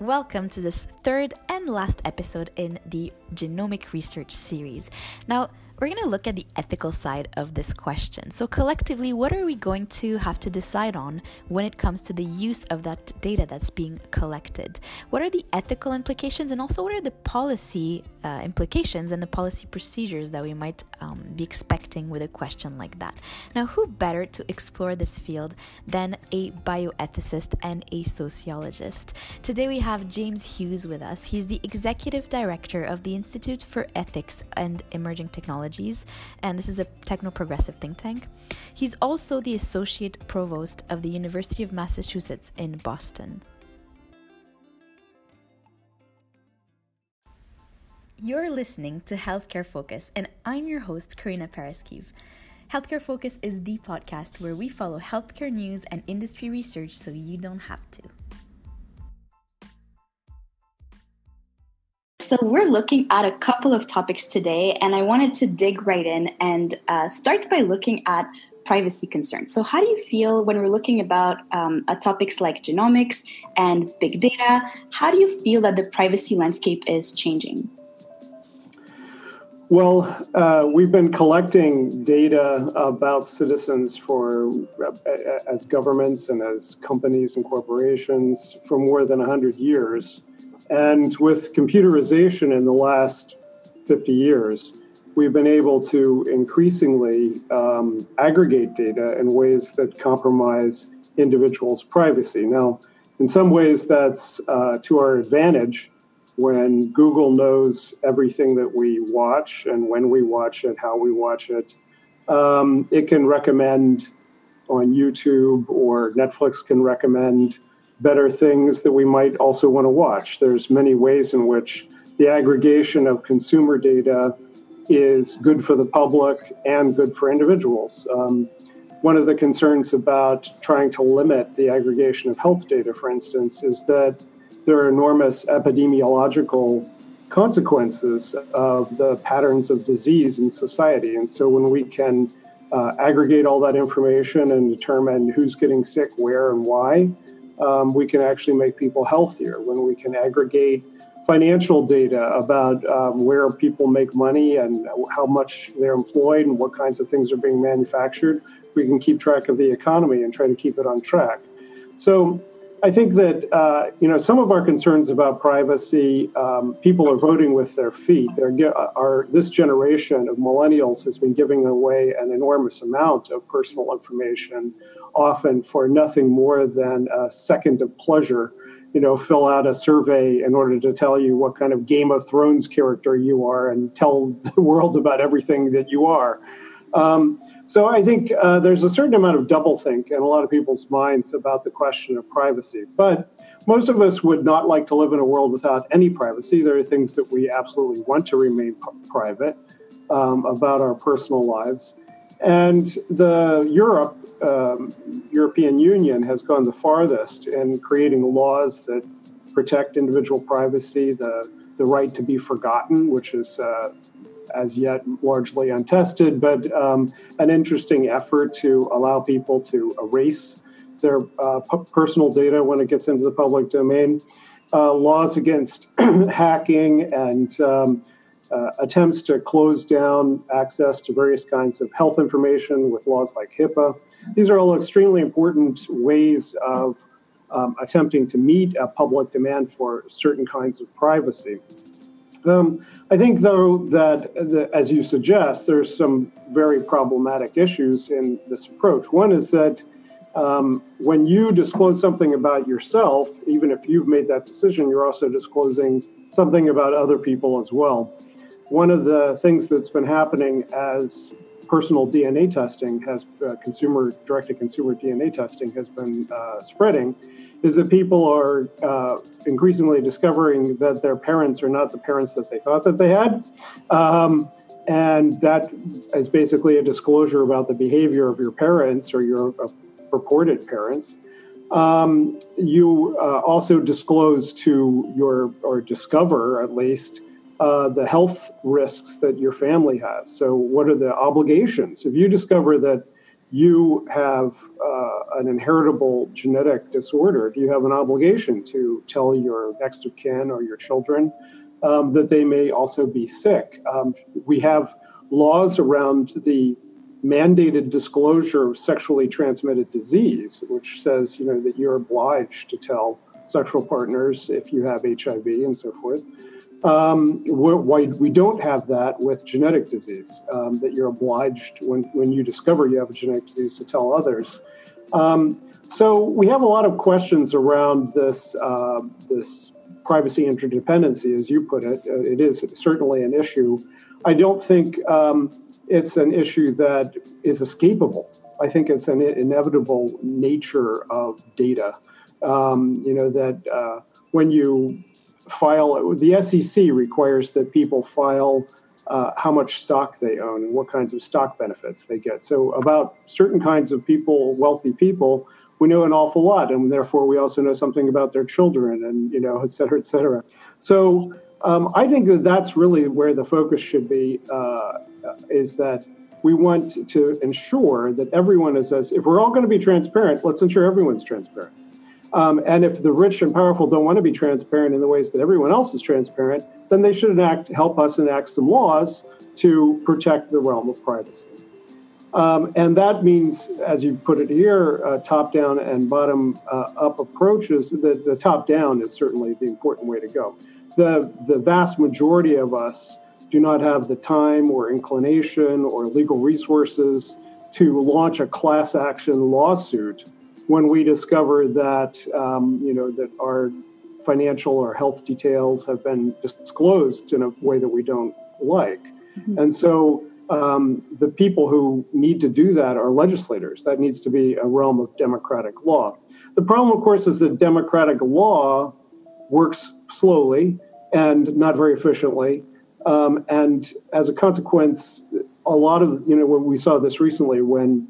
Welcome to this third and last episode in the genomic research series. Now, we're going to look at the ethical side of this question. So, collectively, what are we going to have to decide on when it comes to the use of that data that's being collected? What are the ethical implications, and also what are the policy uh, implications and the policy procedures that we might um, be expecting with a question like that? Now, who better to explore this field than a bioethicist and a sociologist? Today, we have James Hughes with us. He's the executive director of the Institute for Ethics and Emerging Technology Technologies, and this is a techno progressive think tank. He's also the associate provost of the University of Massachusetts in Boston. You're listening to Healthcare Focus, and I'm your host, Karina Paraskiv. Healthcare Focus is the podcast where we follow healthcare news and industry research so you don't have to. So, we're looking at a couple of topics today, and I wanted to dig right in and uh, start by looking at privacy concerns. So, how do you feel when we're looking about um, topics like genomics and big data? How do you feel that the privacy landscape is changing? Well, uh, we've been collecting data about citizens for uh, as governments and as companies and corporations for more than 100 years. And with computerization in the last 50 years, we've been able to increasingly um, aggregate data in ways that compromise individuals' privacy. Now, in some ways, that's uh, to our advantage when Google knows everything that we watch and when we watch it, how we watch it. Um, it can recommend on YouTube or Netflix can recommend better things that we might also want to watch. There's many ways in which the aggregation of consumer data is good for the public and good for individuals. Um, one of the concerns about trying to limit the aggregation of health data, for instance, is that there are enormous epidemiological consequences of the patterns of disease in society. And so when we can uh, aggregate all that information and determine who's getting sick, where, and why, um, we can actually make people healthier when we can aggregate financial data about um, where people make money and how much they're employed and what kinds of things are being manufactured. We can keep track of the economy and try to keep it on track. So I think that uh, you know some of our concerns about privacy. Um, people are voting with their feet. They're are this generation of millennials has been giving away an enormous amount of personal information often for nothing more than a second of pleasure. You know, fill out a survey in order to tell you what kind of Game of Thrones character you are and tell the world about everything that you are. Um, so I think uh, there's a certain amount of doublethink in a lot of people's minds about the question of privacy. But most of us would not like to live in a world without any privacy. There are things that we absolutely want to remain p- private um, about our personal lives. And the Europe, um, European Union has gone the farthest in creating laws that protect individual privacy, the, the right to be forgotten, which is uh, as yet largely untested, but um, an interesting effort to allow people to erase their uh, p- personal data when it gets into the public domain. Uh, laws against hacking and um, uh, attempts to close down access to various kinds of health information with laws like HIPAA. These are all extremely important ways of um, attempting to meet a public demand for certain kinds of privacy. Um, I think, though, that the, as you suggest, there's some very problematic issues in this approach. One is that um, when you disclose something about yourself, even if you've made that decision, you're also disclosing something about other people as well one of the things that's been happening as personal DNA testing has uh, consumer direct to consumer DNA testing has been uh, spreading is that people are uh, increasingly discovering that their parents are not the parents that they thought that they had. Um, and that is basically a disclosure about the behavior of your parents or your uh, purported parents. Um, you uh, also disclose to your, or discover at least, uh, the health risks that your family has. So, what are the obligations? If you discover that you have uh, an inheritable genetic disorder, do you have an obligation to tell your next of kin or your children um, that they may also be sick? Um, we have laws around the mandated disclosure of sexually transmitted disease, which says you know that you're obliged to tell sexual partners if you have HIV and so forth. Um, why we don't have that with genetic disease, um, that you're obliged when, when you discover you have a genetic disease to tell others. Um, so we have a lot of questions around this uh, this privacy interdependency, as you put it. Uh, it is certainly an issue. I don't think um, it's an issue that is escapable. I think it's an inevitable nature of data. Um, you know that uh, when you file, the SEC requires that people file uh, how much stock they own and what kinds of stock benefits they get. So about certain kinds of people, wealthy people, we know an awful lot, and therefore we also know something about their children, and you know, et cetera, et cetera. So um, I think that that's really where the focus should be. Uh, is that we want to ensure that everyone is as if we're all going to be transparent, let's ensure everyone's transparent. Um, and if the rich and powerful don't want to be transparent in the ways that everyone else is transparent, then they should enact, help us enact some laws to protect the realm of privacy. Um, and that means, as you put it here, uh, top down and bottom uh, up approaches. The, the top down is certainly the important way to go. The, the vast majority of us do not have the time or inclination or legal resources to launch a class action lawsuit when we discover that um, you know that our financial or health details have been disclosed in a way that we don't like, mm-hmm. and so um, the people who need to do that are legislators. That needs to be a realm of democratic law. The problem, of course, is that democratic law works slowly and not very efficiently. Um, and as a consequence, a lot of, you know, when we saw this recently when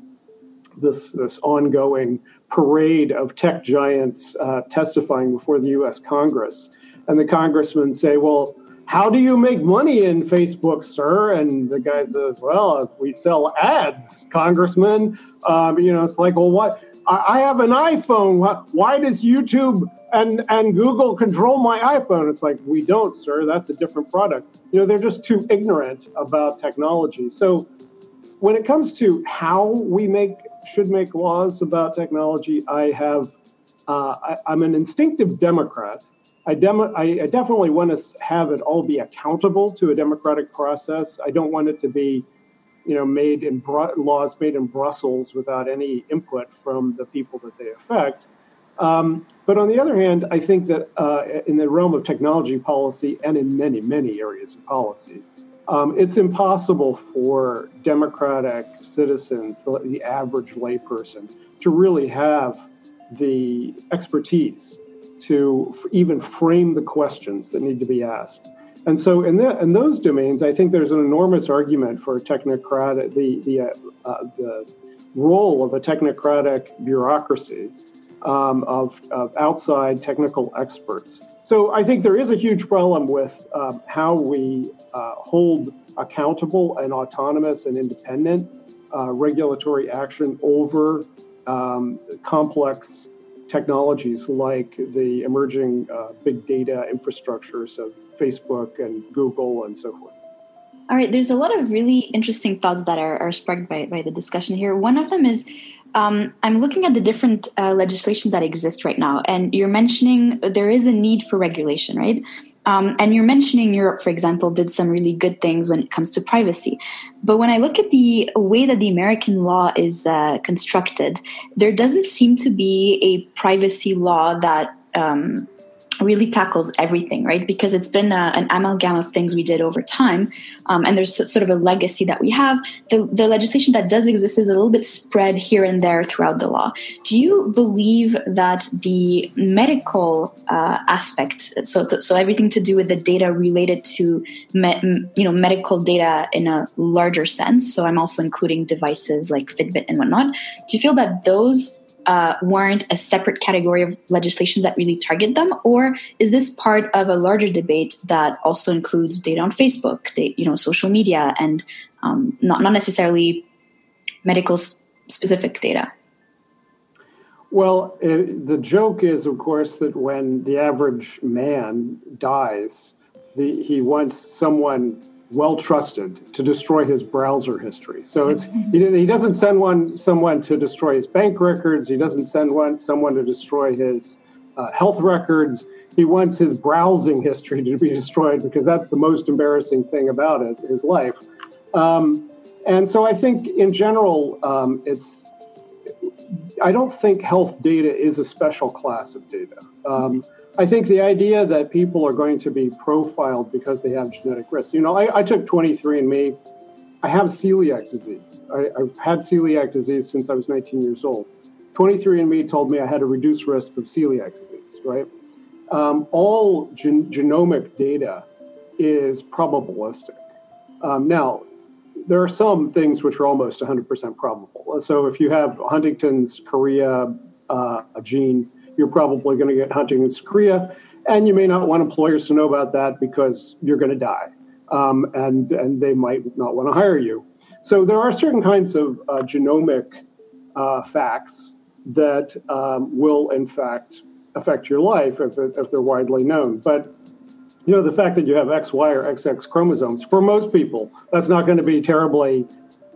this, this ongoing parade of tech giants uh, testifying before the US Congress. And the congressmen say, well, how do you make money in Facebook, sir? And the guy says, well, we sell ads, congressman. Um, you know, it's like, well, what? I have an iPhone. Why does YouTube and, and Google control my iPhone? It's like, we don't, sir. That's a different product. You know, they're just too ignorant about technology. So when it comes to how we make should make laws about technology, I have uh, I, am an instinctive Democrat. I, demo, I, I, definitely want to have it all be accountable to a democratic process. I don't want it to be, you know, made in laws made in Brussels without any input from the people that they affect. Um, but on the other hand, I think that uh, in the realm of technology policy and in many, many areas of policy, um, it's impossible for democratic citizens, the, the average layperson, to really have the expertise to f- even frame the questions that need to be asked. And so, in, the, in those domains, I think there's an enormous argument for technocratic the the, uh, uh, the role of a technocratic bureaucracy um, of, of outside technical experts so I think there is a huge problem with um, how we uh, hold accountable and autonomous and independent uh, regulatory action over um, complex technologies like the emerging uh, big data infrastructures of Facebook and Google and so forth. All right, there's a lot of really interesting thoughts that are, are sparked by, by the discussion here. One of them is um, I'm looking at the different uh, legislations that exist right now, and you're mentioning there is a need for regulation, right? Um, and you're mentioning Europe, for example, did some really good things when it comes to privacy. But when I look at the way that the American law is uh, constructed, there doesn't seem to be a privacy law that um, really tackles everything, right? Because it's been a, an amalgam of things we did over time, um, and there's sort of a legacy that we have. The, the legislation that does exist is a little bit spread here and there throughout the law. Do you believe that the medical uh, aspect, so so everything to do with the data related to me, you know medical data in a larger sense? So I'm also including devices like Fitbit and whatnot. Do you feel that those uh, warrant a separate category of legislations that really target them, or is this part of a larger debate that also includes data on Facebook, data, you know, social media, and um, not not necessarily medical specific data? Well, uh, the joke is, of course, that when the average man dies, the, he wants someone well trusted to destroy his browser history. So it's he, he doesn't send one someone to destroy his bank records. He doesn't send one someone to destroy his uh, health records. He wants his browsing history to be destroyed because that's the most embarrassing thing about it, his life. Um, and so I think in general, um, it's I don't think health data is a special class of data. Um, I think the idea that people are going to be profiled because they have genetic risk. You know, I, I took 23andMe. I have celiac disease. I, have had celiac disease since I was 19 years old. 23andMe told me I had a reduced risk of celiac disease, right? Um, all gen- genomic data is probabilistic. Um, now, there are some things which are almost 100% probable. So if you have Huntington's chorea uh, gene, you're probably going to get Huntington's chorea, and you may not want employers to know about that because you're going to die, um, and and they might not want to hire you. So there are certain kinds of uh, genomic uh, facts that um, will, in fact, affect your life if, if they're widely known. But you know, the fact that you have X, Y, or XX chromosomes, for most people, that's not going to be terribly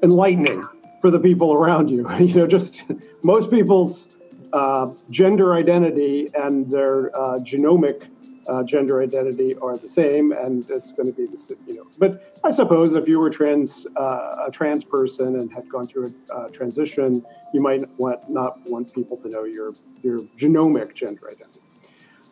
enlightening for the people around you. You know, just most people's uh, gender identity and their uh, genomic uh, gender identity are the same, and it's going to be the same. You know, but I suppose if you were trans uh, a trans person and had gone through a uh, transition, you might want, not want people to know your your genomic gender identity.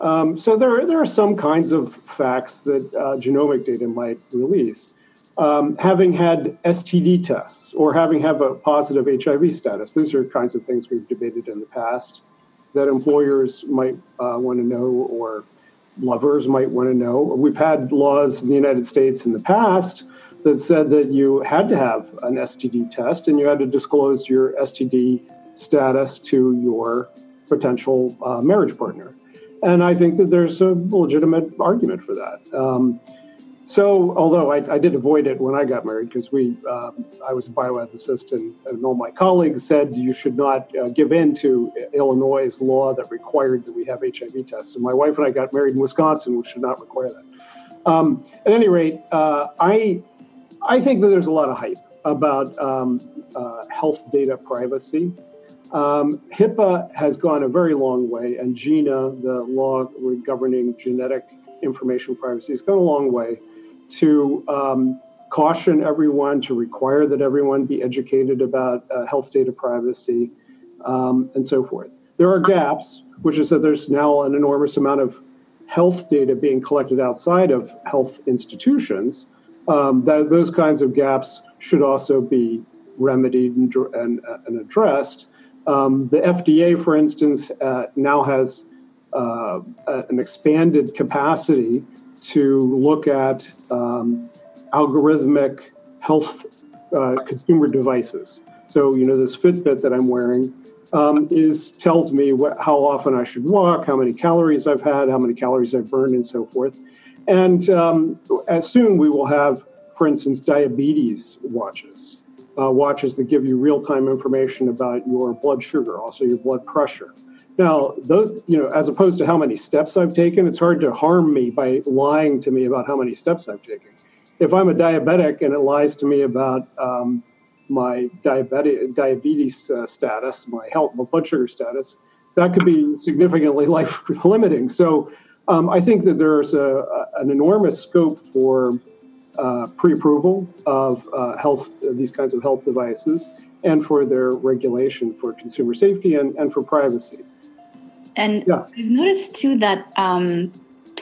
Um, so there, there are some kinds of facts that uh, genomic data might release. Um, having had STD tests or having have a positive HIV status, these are kinds of things we've debated in the past that employers might uh, want to know or lovers might want to know. We've had laws in the United States in the past that said that you had to have an STD test and you had to disclose your STD status to your potential uh, marriage partner. And I think that there's a legitimate argument for that. Um, so, although I, I, did avoid it when I got married because we, um, I was a bioethicist, and, and, all my colleagues said you should not uh, give in to Illinois' law that required that we have HIV tests. And my wife and I got married in Wisconsin, which should not require that. Um, at any rate, uh, I, I think that there's a lot of hype about um, uh, health data privacy. Um, HIPAA has gone a very long way, and GINA, the law governing genetic information privacy, has gone a long way to um, caution everyone, to require that everyone be educated about uh, health data privacy, um, and so forth. There are gaps, which is that there's now an enormous amount of health data being collected outside of health institutions. Um, that those kinds of gaps should also be remedied and, and, and addressed. Um, the FDA, for instance, uh, now has uh, an expanded capacity to look at um, algorithmic health uh, consumer devices. So, you know, this Fitbit that I'm wearing um, is tells me what, how often I should walk, how many calories I've had, how many calories I've burned, and so forth. And um, as soon we will have, for instance, diabetes watches uh, watches that give you real time information about your blood sugar, also your blood pressure. Now, those, you know, as opposed to how many steps I've taken, it's hard to harm me by lying to me about how many steps I've taken. If I'm a diabetic and it lies to me about um, my diabetic, diabetes uh, status, my health, my blood sugar status, that could be significantly life limiting. So um, I think that there's a, a, an enormous scope for uh, pre-approval of uh, health these kinds of health devices and for their regulation for consumer safety and, and for privacy and yeah. i've noticed too that um,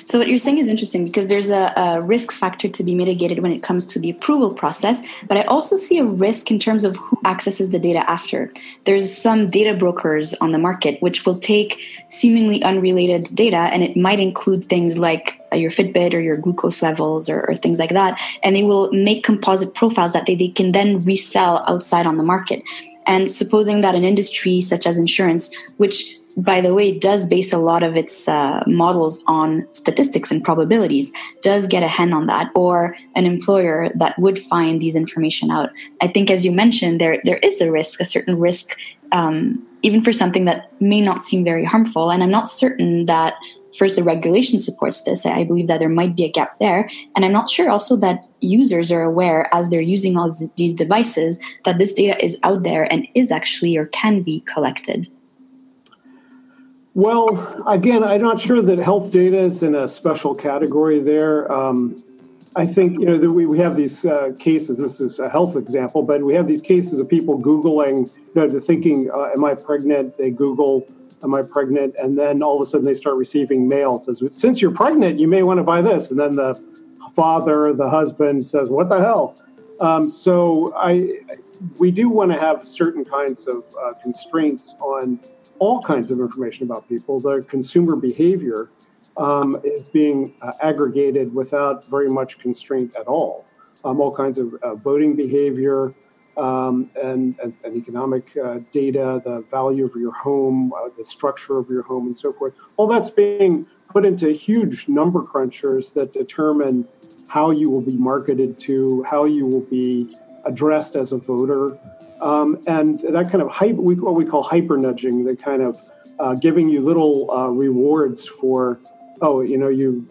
so what you're saying is interesting because there's a, a, risk factor to be mitigated when it comes to the approval process, but I also see a risk in terms of who accesses the data after. There's some data brokers on the market which will take seemingly unrelated data and it might include things like your Fitbit or your glucose levels or, or things like that, and they will make composite profiles that they, they can then resell outside on the market. And supposing that an industry such as insurance, which by the way, does base a lot of its uh, models on statistics and probabilities, does get a hand on that, or an employer that would find these information out. I think, as you mentioned, there there is a risk, a certain risk, um, even for something that may not seem very harmful. And I'm not certain that first the regulation supports this i believe that there might be a gap there and i'm not sure also that users are aware as they're using all these devices that this data is out there and is actually or can be collected well, again, I'm not sure that health data is in a special category there. Um, I think you know that we, we have these uh, cases. This is a health example, but we have these cases of people googling, you know, thinking, uh, "Am I pregnant?" They Google, "Am I pregnant?" and then all of a sudden they start receiving mail says, "Since you're pregnant, you may want to buy this." And then the father, the husband says, "What the hell?" Um, so I, we do want to have certain kinds of uh, constraints on all kinds of information about people. The consumer behavior um, is being uh, aggregated without very much constraint at all. Um, all kinds of uh, voting behavior um, and, and, and, economic uh, data, the value of your home, uh, the structure of your home, and so forth. All that's being put into huge number crunchers that determine how you will be marketed to, how you will be addressed as a voter, um, and that kind of hype, what we call hyper nudging, the kind of uh, giving you little uh, rewards for, oh, you know, you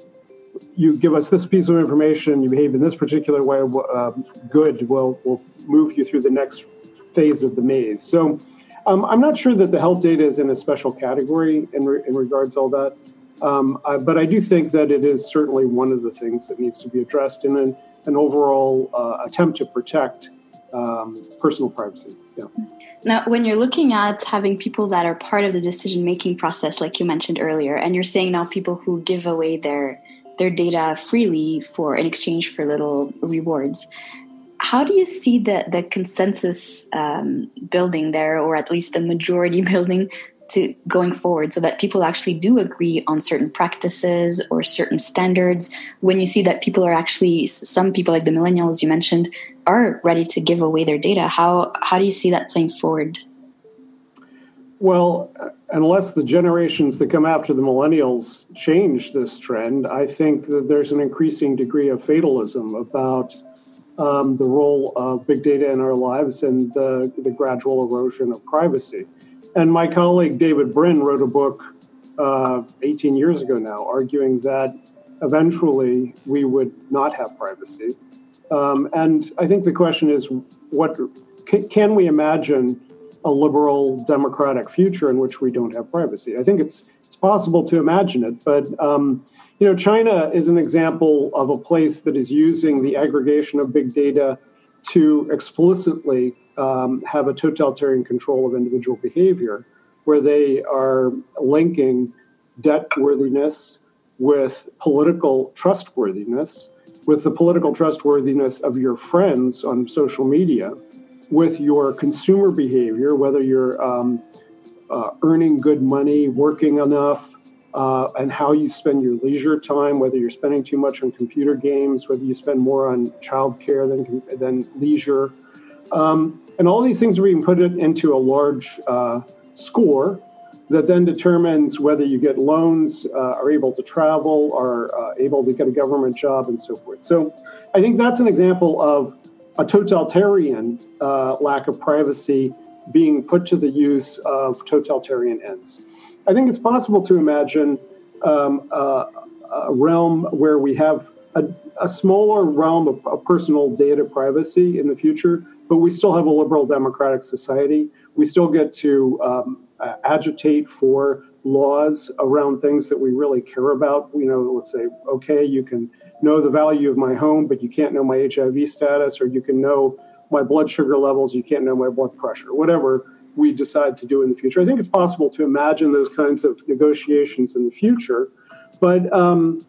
you give us this piece of information, you behave in this particular way, uh, good, we'll, we'll move you through the next phase of the maze. So um, I'm not sure that the health data is in a special category in, re- in regards to all that. Um, I, but I do think that it is certainly one of the things that needs to be addressed in an, an overall uh, attempt to protect um, personal privacy. Yeah. Now, when you're looking at having people that are part of the decision making process, like you mentioned earlier, and you're saying now people who give away their their data freely for in exchange for little rewards, how do you see the the consensus um, building there, or at least the majority building to going forward so that people actually do agree on certain practices or certain standards. When you see that people are actually some people like the millennials you mentioned are ready to give away their data how how do you see that playing forward? Well unless the generations that come after the millennials change this trend i think that there's an increasing degree of fatalism about um, the role of big data in our lives and the, the gradual erosion of privacy and my colleague David Brin wrote a book uh, 18 years ago now, arguing that eventually we would not have privacy. Um, and I think the question is, what can we imagine a liberal democratic future in which we don't have privacy? I think it's it's possible to imagine it, but um, you know, China is an example of a place that is using the aggregation of big data to explicitly um, have a totalitarian control of individual behavior, where they are linking debt worthiness with political trustworthiness, with the political trustworthiness of your friends on social media, with your consumer behavior, whether you're um, uh, earning good money, working enough, uh, and how you spend your leisure time, whether you're spending too much on computer games, whether you spend more on childcare than, than leisure. Um, and all these things are being put into a large uh, score that then determines whether you get loans, uh, are able to travel, are uh, able to get a government job, and so forth. So I think that's an example of a totalitarian uh, lack of privacy being put to the use of totalitarian ends. I think it's possible to imagine um, uh, a realm where we have a, a smaller realm of, of personal data privacy in the future but we still have a liberal democratic society. We still get to um, agitate for laws around things that we really care about. You know, let's say, okay, you can know the value of my home, but you can't know my HIV status, or you can know my blood sugar levels, you can't know my blood pressure, whatever we decide to do in the future. I think it's possible to imagine those kinds of negotiations in the future, but um,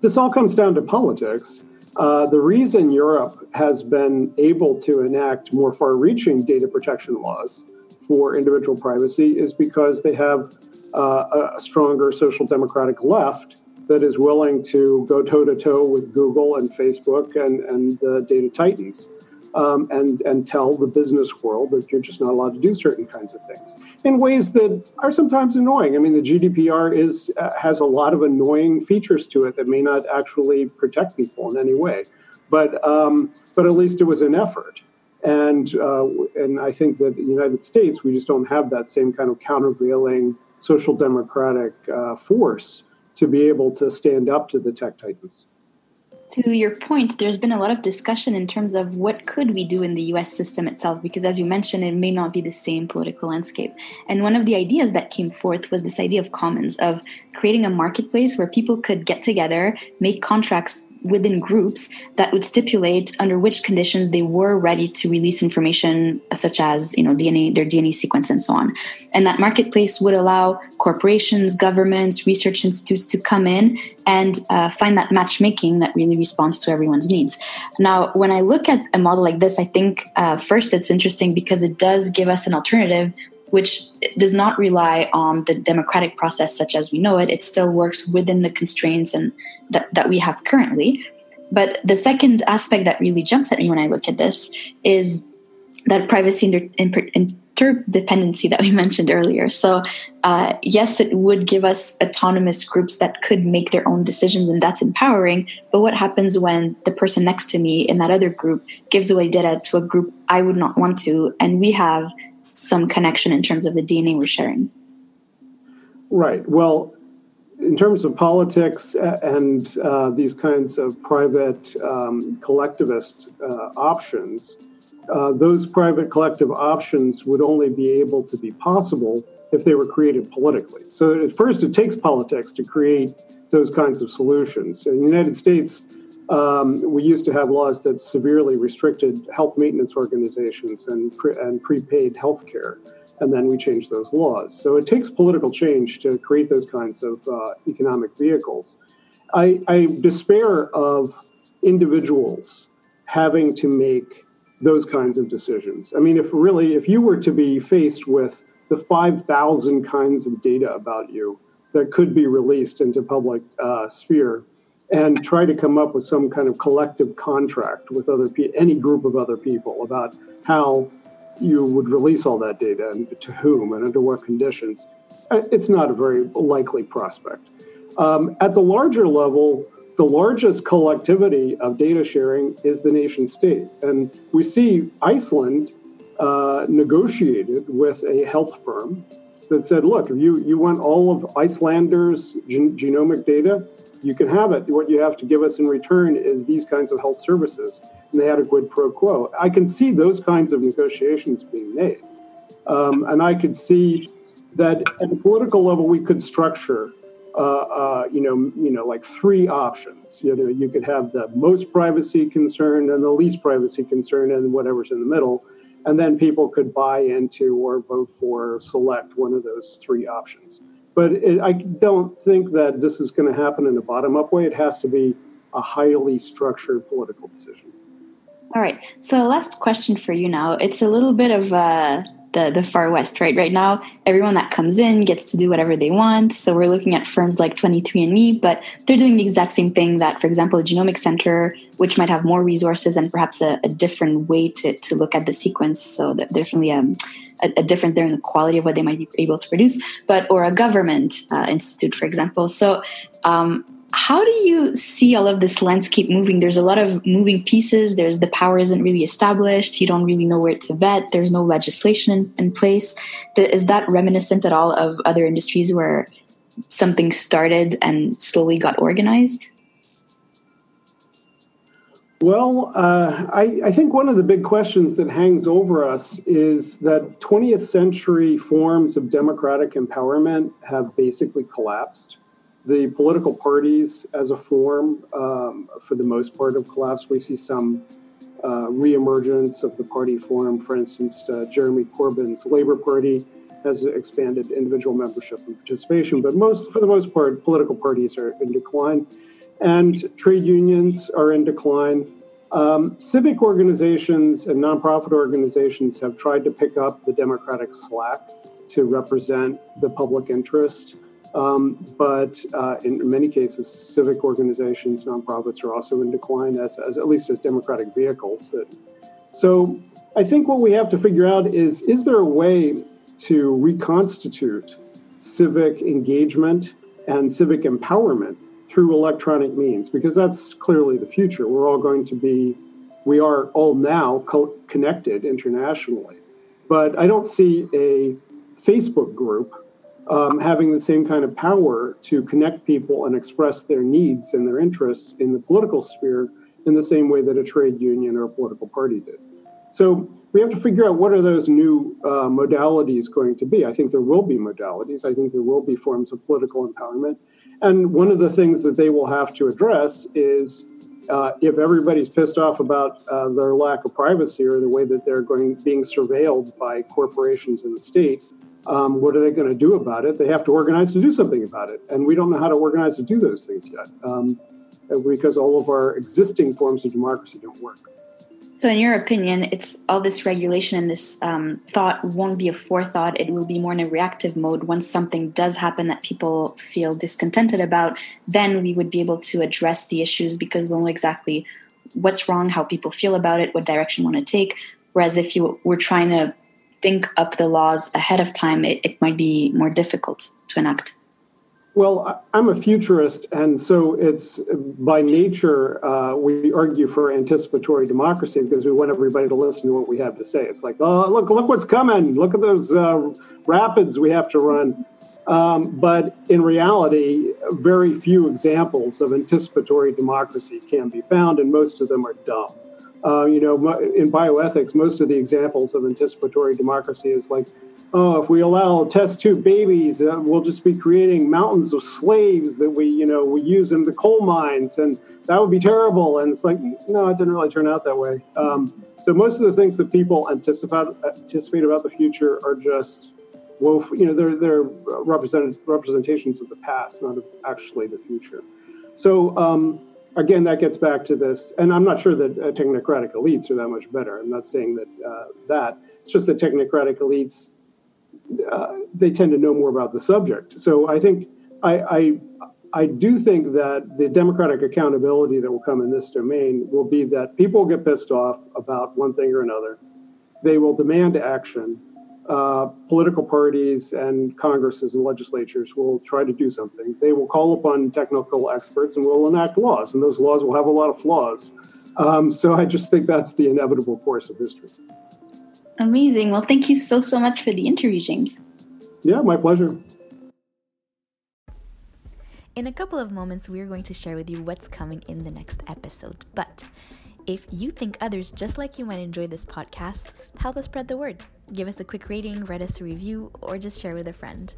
this all comes down to politics. Uh, the reason Europe has been able to enact more far reaching data protection laws for individual privacy is because they have uh, a stronger social democratic left that is willing to go toe to toe with Google and Facebook and, and the data titans. Um, and and tell the business world that you're just not allowed to do certain kinds of things in ways that are sometimes annoying. I mean, the GDPR is uh, has a lot of annoying features to it that may not actually protect people in any way, but um, but at least it was an effort. And uh, and I think that the United States we just don't have that same kind of countervailing social democratic uh, force to be able to stand up to the tech titans to your point, there's been a lot of discussion in terms of what could we do in the US system itself, because as you mentioned, it may not be the same political landscape. And one of the ideas that came forth was this idea of commons, of creating a marketplace where people could get together, make contracts within groups that would stipulate under which conditions they were ready to release information such as you know DNA their DNA sequence and so on and that marketplace would allow corporations governments research institutes to come in and uh, find that matchmaking that really responds to everyone's needs now when I look at a model like this I think uh, first it's interesting because it does give us an alternative which does not rely on the democratic process such as we know it. It still works within the constraints and that, that we have currently. But the second aspect that really jumps at me when I look at this is that privacy interdependency that we mentioned earlier. So, uh, yes, it would give us autonomous groups that could make their own decisions, and that's empowering. But what happens when the person next to me in that other group gives away data to a group I would not want to, and we have some connection in terms of the DNA we're sharing. Right. Well, in terms of politics and uh, these kinds of private um, collectivist uh, options, uh, those private collective options would only be able to be possible if they were created politically. So, at first, it takes politics to create those kinds of solutions. In the United States, um, we used to have laws that severely restricted health maintenance organizations and, pre- and prepaid health care. And then we changed those laws. So it takes political change to create those kinds of uh, economic vehicles. I, I despair of individuals having to make those kinds of decisions. I mean, if really, if you were to be faced with the 5,000 kinds of data about you that could be released into public uh, sphere, and try to come up with some kind of collective contract with other pe- any group of other people about how you would release all that data and to whom and under what conditions. Uh, it's not a very likely prospect. Um, at the larger level, the largest collectivity of data sharing is the nation state. And we see Iceland uh, negotiated with a health firm that said, look, if you, you want all of Icelanders' gen- genomic data, you can have it. What you have to give us in return is these kinds of health services. And they had a quid pro quo. I can see those kinds of negotiations being made. Um, and I could see that at the political level, we could structure, uh, uh, you know, you know, like three options. You know, you could have the most privacy concern and the least privacy concern, and whatever's in the middle, and then people could buy into or vote for, select one of those three options. But it, I don't think that this is going to happen in a bottom up way. It has to be a highly structured political decision. All right. So, last question for you now. It's a little bit of uh, the, the far west, right? Right now, everyone that comes in gets to do whatever they want. So, we're looking at firms like 23andMe, but they're doing the exact same thing that, for example, a genomic center, which might have more resources and perhaps a, a different way to, to look at the sequence. So, definitely um, a, a, difference there in the quality of what they might be able to produce, but or a government uh, institute, for example. So, um, how do you see all of this landscape moving? There's a lot of moving pieces. There's the power isn't really established. You don't really know where to vet. There's no legislation in, in place. Is that reminiscent at all of other industries where something started and slowly got organized? Well, uh, I, I, think one of the big questions that hangs over us is that 20th century forms of democratic empowerment have basically collapsed. The political parties, as a form, um, for the most part, have collapsed. We see some uh, reemergence of the party form. For instance, uh, Jeremy Corbyn's Labour Party has expanded individual membership and participation, but most, for the most part, political parties are in decline and trade unions are in decline. Um, civic organizations and nonprofit organizations have tried to pick up the democratic slack to represent the public interest. Um, but uh, in many cases, civic organizations, nonprofits are also in decline, as, as at least as democratic vehicles So I think what we have to figure out is is there a way to reconstitute civic engagement and civic empowerment through electronic means? Because that's clearly the future. We're all going to be, we are all now co- connected internationally. But I don't see a Facebook group um, having the same kind of power to connect people and express their needs and their interests in the political sphere in the same way that a trade union or a political party did. So we have to figure out what are those new uh, modalities going to be. I think there will be modalities. I think there will be forms of political empowerment. And one of the things that they will have to address is uh, if everybody's pissed off about uh, their lack of privacy or the way that they're going being surveilled by corporations in the state, um, what are they going to do about it? They have to organize to do something about it, and we don't know how to organize to do those things yet um, because all of our existing forms of democracy don't work. So, in your opinion, it's all this regulation and this um, thought won't be a forethought. It will be more in a reactive mode. Once something does happen that people feel discontented about, then we would be able to address the issues because we'll know exactly what's wrong, how people feel about it, what direction we want to take. Whereas if you were trying to think up the laws ahead of time, it, it might be more difficult to enact. Well, I'm a futurist, and so it's by nature uh, we argue for anticipatory democracy because we want everybody to listen to what we have to say. It's like, oh, look, look what's coming! Look at those uh, rapids we have to run. Um, but in reality, very few examples of anticipatory democracy can be found, and most of them are dumb. Uh, you know, in bioethics, most of the examples of anticipatory democracy is like oh, if we allow test tube babies, uh, we'll just be creating mountains of slaves that we, you know, we use in the coal mines, and that would be terrible. And it's like, no, it didn't really turn out that way. Um, so most of the things that people anticipate anticipate about the future are just woeful. You know, they're they're representations of the past, not of actually the future. So. Um, again, that gets back to this, and I'm not sure that uh, technocratic elites are that much better. I'm not saying that uh, that. It's just that technocratic elites uh, they tend to know more about the subject. So I think I, I, I do think that the democratic accountability that will come in this domain will be that people get pissed off about one thing or another. They will demand action. Uh, political parties and congresses and legislatures will try to do something. They will call upon technical experts and will enact laws, and those laws will have a lot of flaws. Um, so I just think that's the inevitable course of history. Amazing. Well, thank you so, so much for the interview, James. Yeah, my pleasure. In a couple of moments, we're going to share with you what's coming in the next episode. But if you think others just like you might enjoy this podcast, help us spread the word. Give us a quick rating, write us a review, or just share with a friend.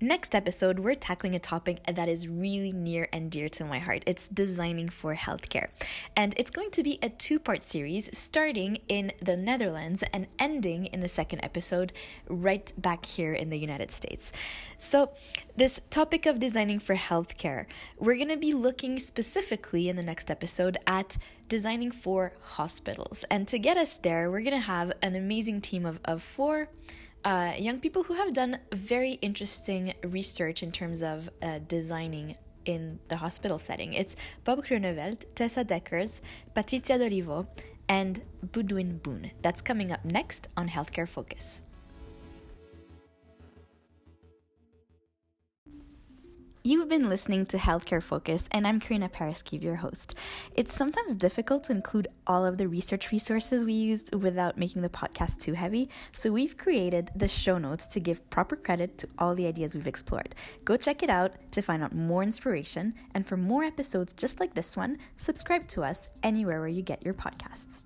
Next episode, we're tackling a topic that is really near and dear to my heart. It's designing for healthcare. And it's going to be a two part series starting in the Netherlands and ending in the second episode right back here in the United States. So, this topic of designing for healthcare, we're going to be looking specifically in the next episode at designing for hospitals. And to get us there, we're going to have an amazing team of, of four uh, young people who have done very interesting research in terms of uh, designing in the hospital setting. It's Bob Groeneveld, Tessa Deckers, Patricia D'Olivo, and Budwin Boone. That's coming up next on Healthcare Focus. You've been listening to Healthcare Focus, and I'm Karina Paraskiv, your host. It's sometimes difficult to include all of the research resources we used without making the podcast too heavy, so we've created the show notes to give proper credit to all the ideas we've explored. Go check it out to find out more inspiration, and for more episodes just like this one, subscribe to us anywhere where you get your podcasts.